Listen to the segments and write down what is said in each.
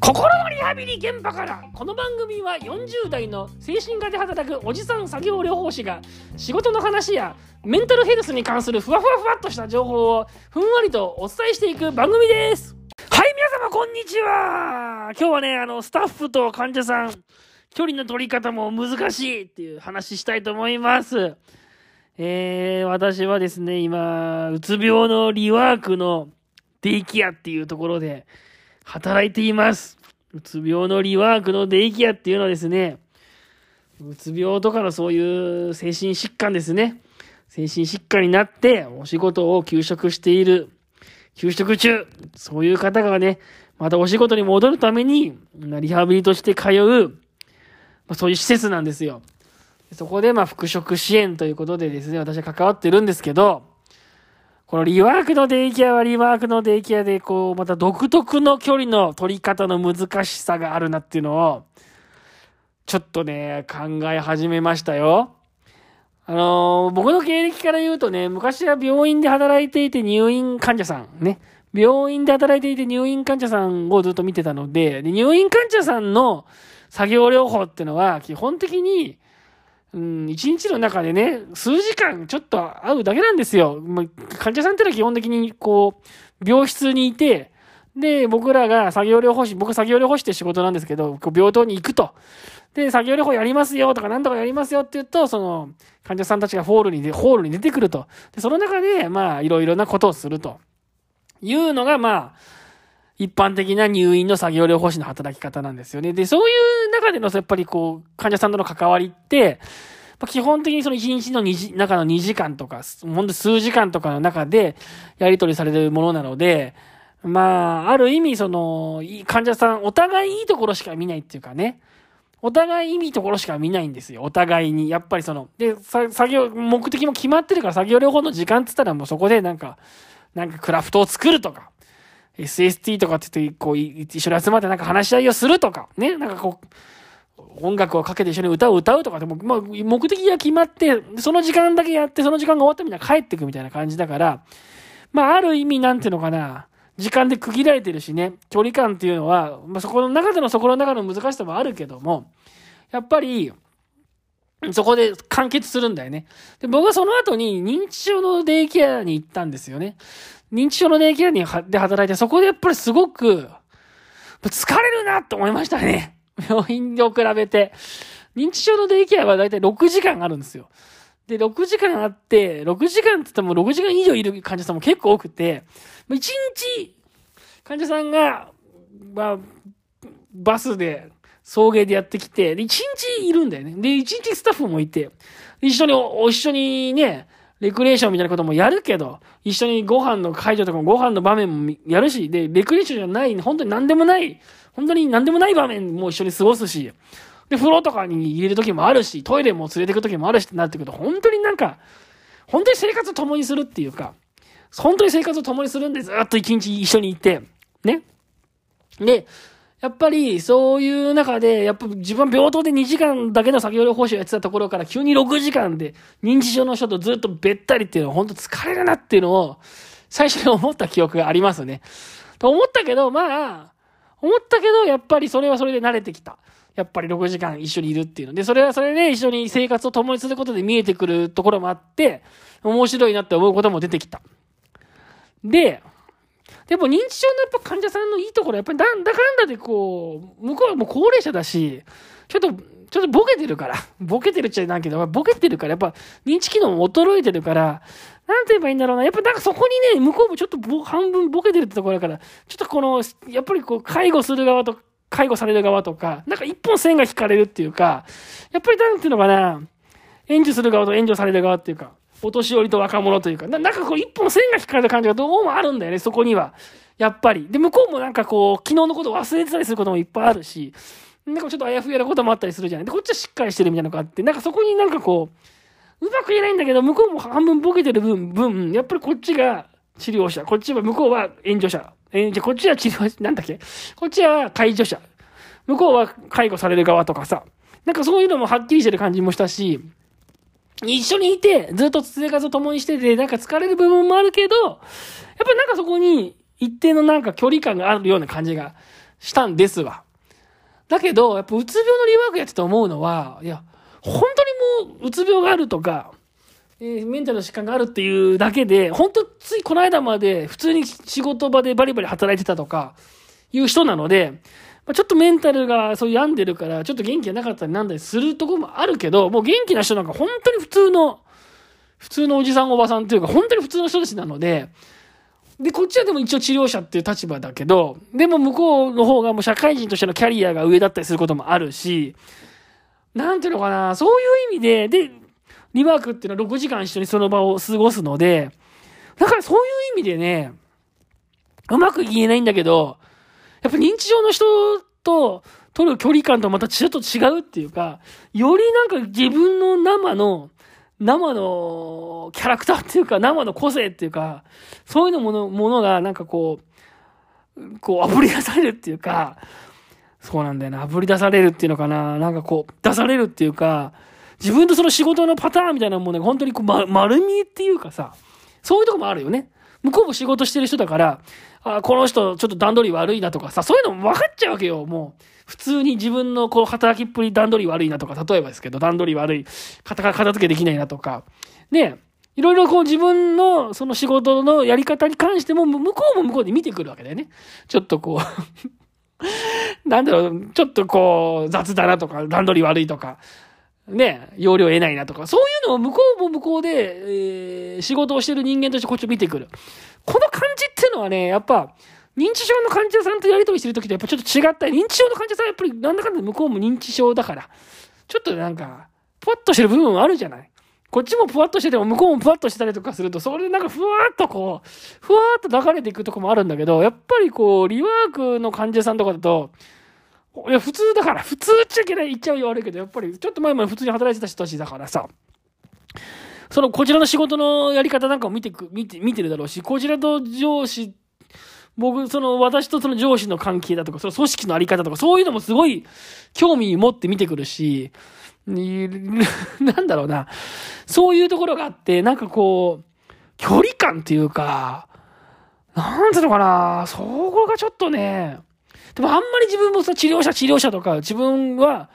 心のリハビリ現場からこの番組は40代の精神科で働くおじさん作業療法士が仕事の話やメンタルヘルスに関するふわふわふわっとした情報をふんわりとお伝えしていく番組です。はい皆様こんにちは。今日はねあのスタッフと患者さん距離の取り方も難しいっていう話したいと思います。えー、私はですね今うつ病のリワークのデイケアっていうところで働いていますうつ病のリワークのデイケアっていうのはですね、うつ病とかのそういう精神疾患ですね。精神疾患になってお仕事を休職している、休職中、そういう方がね、またお仕事に戻るために、リハビリとして通う、ま、そういう施設なんですよ。そこでまあ復職支援ということでですね、私は関わってるんですけど、このリワークのデイケアはリワークのデイケアで、こう、また独特の距離の取り方の難しさがあるなっていうのを、ちょっとね、考え始めましたよ。あのー、僕の経歴から言うとね、昔は病院で働いていて入院患者さん、ね。病院で働いていて入院患者さんをずっと見てたので、で入院患者さんの作業療法っていうのは、基本的に、うん、一日の中でね、数時間ちょっと会うだけなんですよ。まあ、患者さんってのは基本的にこう、病室にいて、で、僕らが作業療法士、僕作業療法士って仕事なんですけど、病棟に行くと。で、作業療法やりますよとか、なんとかやりますよって言うと、その、患者さんたちがホールに、ホールに出てくると。で、その中で、まあ、いろいろなことをすると。いうのが、まあ、一般的な入院の作業療法士の働き方なんですよね。で、そういう中での、やっぱりこう、患者さんとの関わりって、基本的にその1日の2、中の2時間とか、ほんと数時間とかの中でやり取りされるものなので、まあ、ある意味その、患者さん、お互いいいところしか見ないっていうかね、お互いいいところしか見ないんですよ。お互いに。やっぱりその、で、作業、目的も決まってるから作業療法の時間って言ったらもうそこでなんか、なんかクラフトを作るとか、SST とかって言って、こう、一緒に集まってなんか話し合いをするとか、ね、なんかこう、音楽をかけて一緒に歌を歌うとかでも、まあ、目的が決まって、その時間だけやって、その時間が終わったみんな帰ってくみたいな感じだから、まあ、ある意味、なんていうのかな、時間で区切られてるしね、距離感っていうのは、まあ、そこの中でのそこの中の難しさもあるけども、やっぱり、そこで完結するんだよね。で、僕はその後に認知症のデイケアに行ったんですよね。認知症のデイケアにで働いて、そこでやっぱりすごく、疲れるなと思いましたね。病院と比べて。認知症のデイケアはだいたい6時間あるんですよ。で、6時間あって、6時間って言っても6時間以上いる患者さんも結構多くて、1日、患者さんが、まあ、バスで、送迎でやってきて、で、1日いるんだよね。で、1日スタッフもいて、一緒にお、一緒にね、レクリエーションみたいなこともやるけど、一緒にご飯の会場とかもご飯の場面もやるし、で、レクリエーションじゃない、本当に何でもない、本当に何でもない場面も一緒に過ごすし、で、風呂とかに入れる時もあるし、トイレも連れてく時もあるしってなってくると、本当になんか、本当に生活を共にするっていうか、本当に生活を共にするんでずっと一日一緒にいて、ね。で、やっぱり、そういう中で、やっぱ自分は病棟で2時間だけの作業療法士をやってたところから、急に6時間で認知症の人とずっとべったりっていうのは本当疲れるなっていうのを、最初に思った記憶がありますね。と思ったけど、まあ、思ったけど、やっぱりそれはそれで慣れてきた。やっぱり6時間一緒にいるっていうので、それはそれで一緒に生活を共にすることで見えてくるところもあって、面白いなって思うことも出てきた。で、でも認知症のやっぱ患者さんのいいところ、やっぱりなんだかんだでこう、向こうはもう高齢者だし、ちょっと、ちょっとボケてるから、ボケてるっちゃないけど、ボケてるから、やっぱ認知機能も衰えてるから、なんて言えばいいんだろうな。やっぱなんかそこにね、向こうもちょっと半分ボケてるってところだから、ちょっとこの、やっぱりこう、介護する側と、介護される側とか、なんか一本線が引かれるっていうか、やっぱりなんていうのかな、援助する側と援助される側っていうか、お年寄りと若者というか、ななんかこう一本線が引かれた感じがどうもあるんだよね、そこには。やっぱり。で、向こうもなんかこう、昨日のことを忘れてたりすることもいっぱいあるし、なんかちょっとあやふやなこともあったりするじゃない。で、こっちはしっかりしてるみたいなのがあって、なんかそこになんかこう、うまく言えないんだけど、向こうも半分ボケてる分、分、やっぱりこっちが治療者、こっちは向こうは援助者、え、じゃこっちは治療者、なんだっけ？こっちは介助者、向こうは介護される側とかさ、なんかそういうのもはっきりしてる感じもしたし、一緒にいて、ずっと生活を共にしてて、なんか疲れる部分もあるけど、やっぱなんかそこに一定のなんか距離感があるような感じがしたんですわ。だけど、やっぱうつ病のリワークやってて思うのは、いや、本当にもううつ病があるとか、えー、メンタルの疾患があるっていうだけで、本当ついこの間まで普通に仕事場でバリバリ働いてたとか、いう人なので、ま、ちょっとメンタルがそう病んでるから、ちょっと元気がなかったりなんだりするとこもあるけど、もう元気な人なんか本当に普通の、普通のおじさんおばさんっていうか、本当に普通の人たちなので、で、こっちはでも一応治療者っていう立場だけど、でも向こうの方がもう社会人としてのキャリアが上だったりすることもあるし、なんていうのかな、そういう意味で、で、リワークっていうのは6時間一緒にその場を過ごすので、だからそういう意味でね、うまく言えないんだけど、やっぱ認知症の人と取る距離感とまたちょっと違うっていうか、よりなんか自分の生の、生のキャラクターっていうか、生の個性っていうか、そういうのもの、ものがなんかこう、こう、炙り出されるっていうか、そうなんだよな、炙り出されるっていうのかな、なんかこう、出されるっていうか、自分とその仕事のパターンみたいなものが本当にこう、ま、丸見えっていうかさ、そういうとこもあるよね。向こうも仕事してる人だから、あ、この人ちょっと段取り悪いなとかさ、そういうのも分かっちゃうわけよ、もう。普通に自分のこう働きっぷり段取り悪いなとか、例えばですけど、段取り悪い、片付けできないなとか。で、いろいろこう自分のその仕事のやり方に関しても、向こうも向こうで見てくるわけだよね。ちょっとこう なんだろう、ちょっとこう雑だなとか、段取り悪いとか。ね、容量得ないなとか、そういうのを向こうも向こうで、えー、仕事をしてる人間としてこっちを見てくる。この感じっていうのはね、やっぱ、認知症の患者さんとやり取りしてるときとやっぱちょっと違った。認知症の患者さんはやっぱりなんだかんだ向こうも認知症だから、ちょっとなんか、ふわっとしてる部分はあるじゃない。こっちもふわっとしてても向こうもふわっとしてたりとかすると、それでなんかふわっとこう、ふわっと流れていくとこもあるんだけど、やっぱりこう、リワークの患者さんとかだと、いや、普通だから、普通っちゃいけない言っちゃうよ悪いけど、やっぱり、ちょっと前まで普通に働いてた人たちだからさ、その、こちらの仕事のやり方なんかを見てく、見て、見てるだろうし、こちらと上司、僕、その、私とその上司の関係だとか、その組織のあり方とか、そういうのもすごい興味持って見てくるし、なんだろうな、そういうところがあって、なんかこう、距離感っていうか、なんつうのかな、そこがちょっとね、でもあんまり自分もさ、治療者、治療者とか、自分は、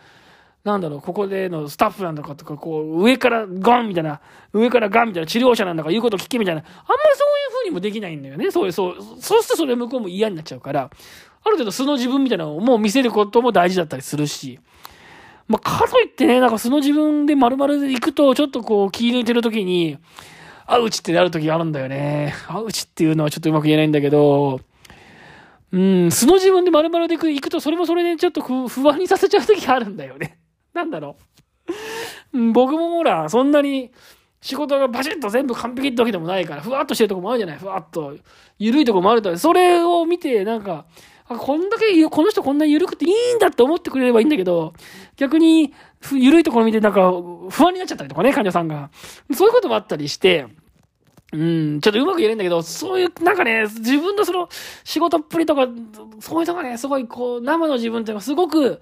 なんだろう、ここでのスタッフなんだかとか、こう、上からガンみたいな、上からガンみたいな治療者なんだか言うこと聞けみたいな、あんまりそういう風にもできないんだよね。そういう、そう、そうするとそれ向こうも嫌になっちゃうから、ある程度素の自分みたいなのをもう見せることも大事だったりするし、まあ、かといってね、なんか素の自分で丸々で行くと、ちょっとこう、気抜いてる時に、あうちってなる時があるんだよね。あうちっていうのはちょっとうまく言えないんだけど、うん、素の自分で丸々で行くと、それもそれでちょっと不安にさせちゃう時があるんだよね。なんだろう。僕もほら、そんなに仕事がバシッと全部完璧ってわけでもないから、ふわっとしてるとこもあるじゃない。ふわっと。緩いとこもあると。それを見て、なんか、あ、こんだけ、この人こんなに緩くていいんだって思ってくれればいいんだけど、逆に、緩いところ見てなんか不安になっちゃったりとかね、患者さんが。そういうこともあったりして、うん、ちょっとうまく言えないんだけど、そういう、なんかね、自分のその仕事っぷりとか、そういうのがね、すごいこう、生の自分っていうか、すごく、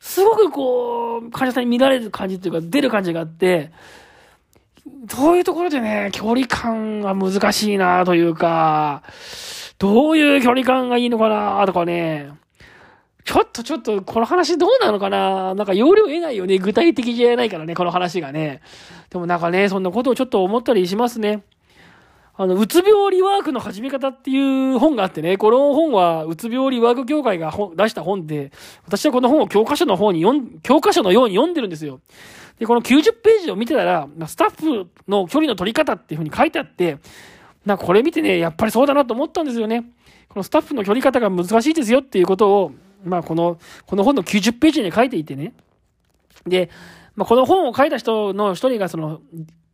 すごくこう、患者さんに見られる感じっていうか、出る感じがあって、そういうところでね、距離感が難しいなというか、どういう距離感がいいのかなとかね、ちょっとちょっとこの話どうなのかななんか要領得ないよね。具体的じゃないからね、この話がね。でもなんかね、そんなことをちょっと思ったりしますね。あの、うつ病リワークの始め方っていう本があってね、この本は、うつ病リワーク協会が出した本で、私はこの本を教科書の方に読ん、教科書のように読んでるんですよ。で、この90ページを見てたら、スタッフの距離の取り方っていうふうに書いてあって、なこれ見てね、やっぱりそうだなと思ったんですよね。このスタッフの距離方が難しいですよっていうことを、まあこの、この本の90ページに書いていてね。で、まあこの本を書いた人の一人がその、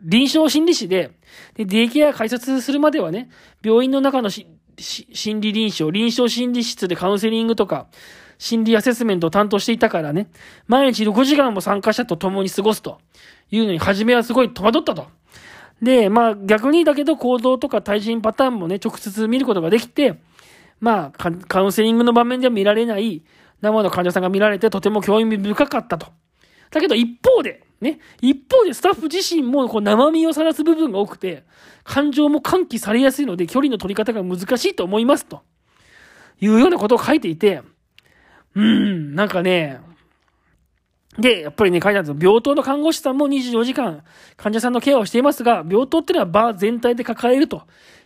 臨床心理士で、で、デイケア解説するまではね、病院の中の心理臨床、臨床心理室でカウンセリングとか、心理アセスメントを担当していたからね、毎日6時間も参加者と共に過ごすというのに、初めはすごい戸惑ったと。で、まあ逆にだけど行動とか対人パターンもね、直接見ることができて、まあカウンセリングの場面では見られない生の患者さんが見られてとても興味深かったと。だけど一方で、ね、一方でスタッフ自身もこう生身を晒す部分が多くて、感情も喚起されやすいので距離の取り方が難しいと思いますと。いうようなことを書いていて、うん、なんかね、で、やっぱりね、書いてあるんですよ。病棟の看護師さんも24時間患者さんのケアをしていますが、病棟っていうのは場全体で抱えると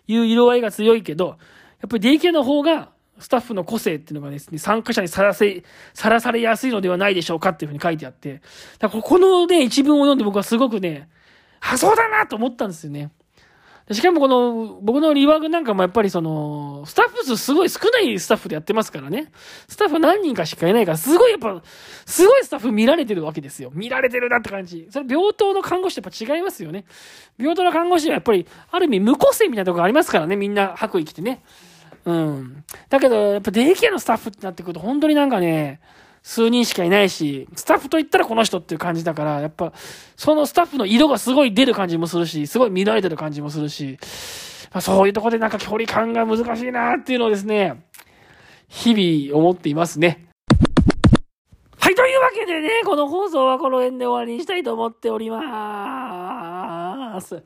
いう色合いが強いけど、やっぱりデイケアの方がスタッフの個性っていうのがですね、参加者にさらせ、さらされやすいのではないでしょうかっていうふうに書いてあって、だからこのね、一文を読んで僕はすごくね、あ、そうだなと思ったんですよね。しかもこの、僕のリワークなんかもやっぱりその、スタッフ数すごい少ないスタッフでやってますからね。スタッフ何人かしかいないから、すごいやっぱ、すごいスタッフ見られてるわけですよ。見られてるなって感じ。それ病棟の看護師ってやっぱ違いますよね。病棟の看護師はやっぱり、ある意味無個性みたいなところありますからね。みんな白衣着てね。うん。だけど、やっぱデイケアのスタッフってなってくると、本当になんかね、数人しかいないし、スタッフと言ったらこの人っていう感じだから、やっぱ、そのスタッフの色がすごい出る感じもするし、すごい見られてる感じもするし、そういうとこでなんか距離感が難しいなっていうのをですね、日々思っていますね。はい、というわけでね、この放送はこの辺で終わりにしたいと思っております。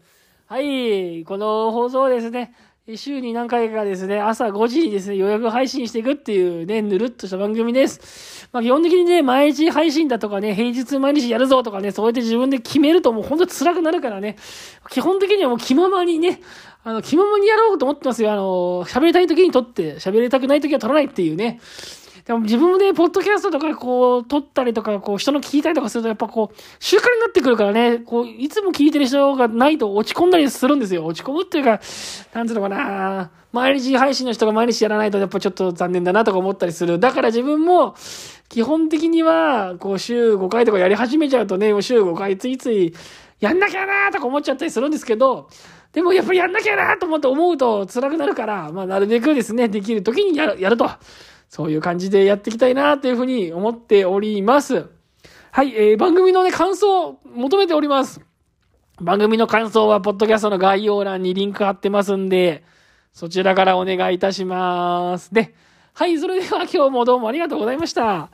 はい、この放送ですね、週に何回かですね、朝5時にですね、予約配信していくっていうね、ぬるっとした番組です。まあ基本的にね、毎日配信だとかね、平日毎日やるぞとかね、そうやって自分で決めるともうほんと辛くなるからね、基本的にはもう気ままにね、あの、気ままにやろうと思ってますよ。あの、喋りたい時に撮って、喋りたくない時は撮らないっていうね。でも自分で、ポッドキャストとかこう、撮ったりとか、こう、人の聞いたりとかすると、やっぱこう、習慣になってくるからね、こう、いつも聞いてる人がないと落ち込んだりするんですよ。落ち込むっていうか、なんていうのかな毎日配信の人が毎日やらないと、やっぱちょっと残念だなとか思ったりする。だから自分も、基本的には、こう、週5回とかやり始めちゃうとね、週5回ついつい、やんなきゃなーとか思っちゃったりするんですけど、でもやっぱりやんなきゃなと思って思うと辛くなるから、まあなるべくですね、できる時にやる、やると。そういう感じでやっていきたいなというふうに思っております。はい、えー、番組のね、感想を求めております。番組の感想は、ポッドキャストの概要欄にリンク貼ってますんで、そちらからお願いいたします。で、はい、それでは今日もどうもありがとうございました。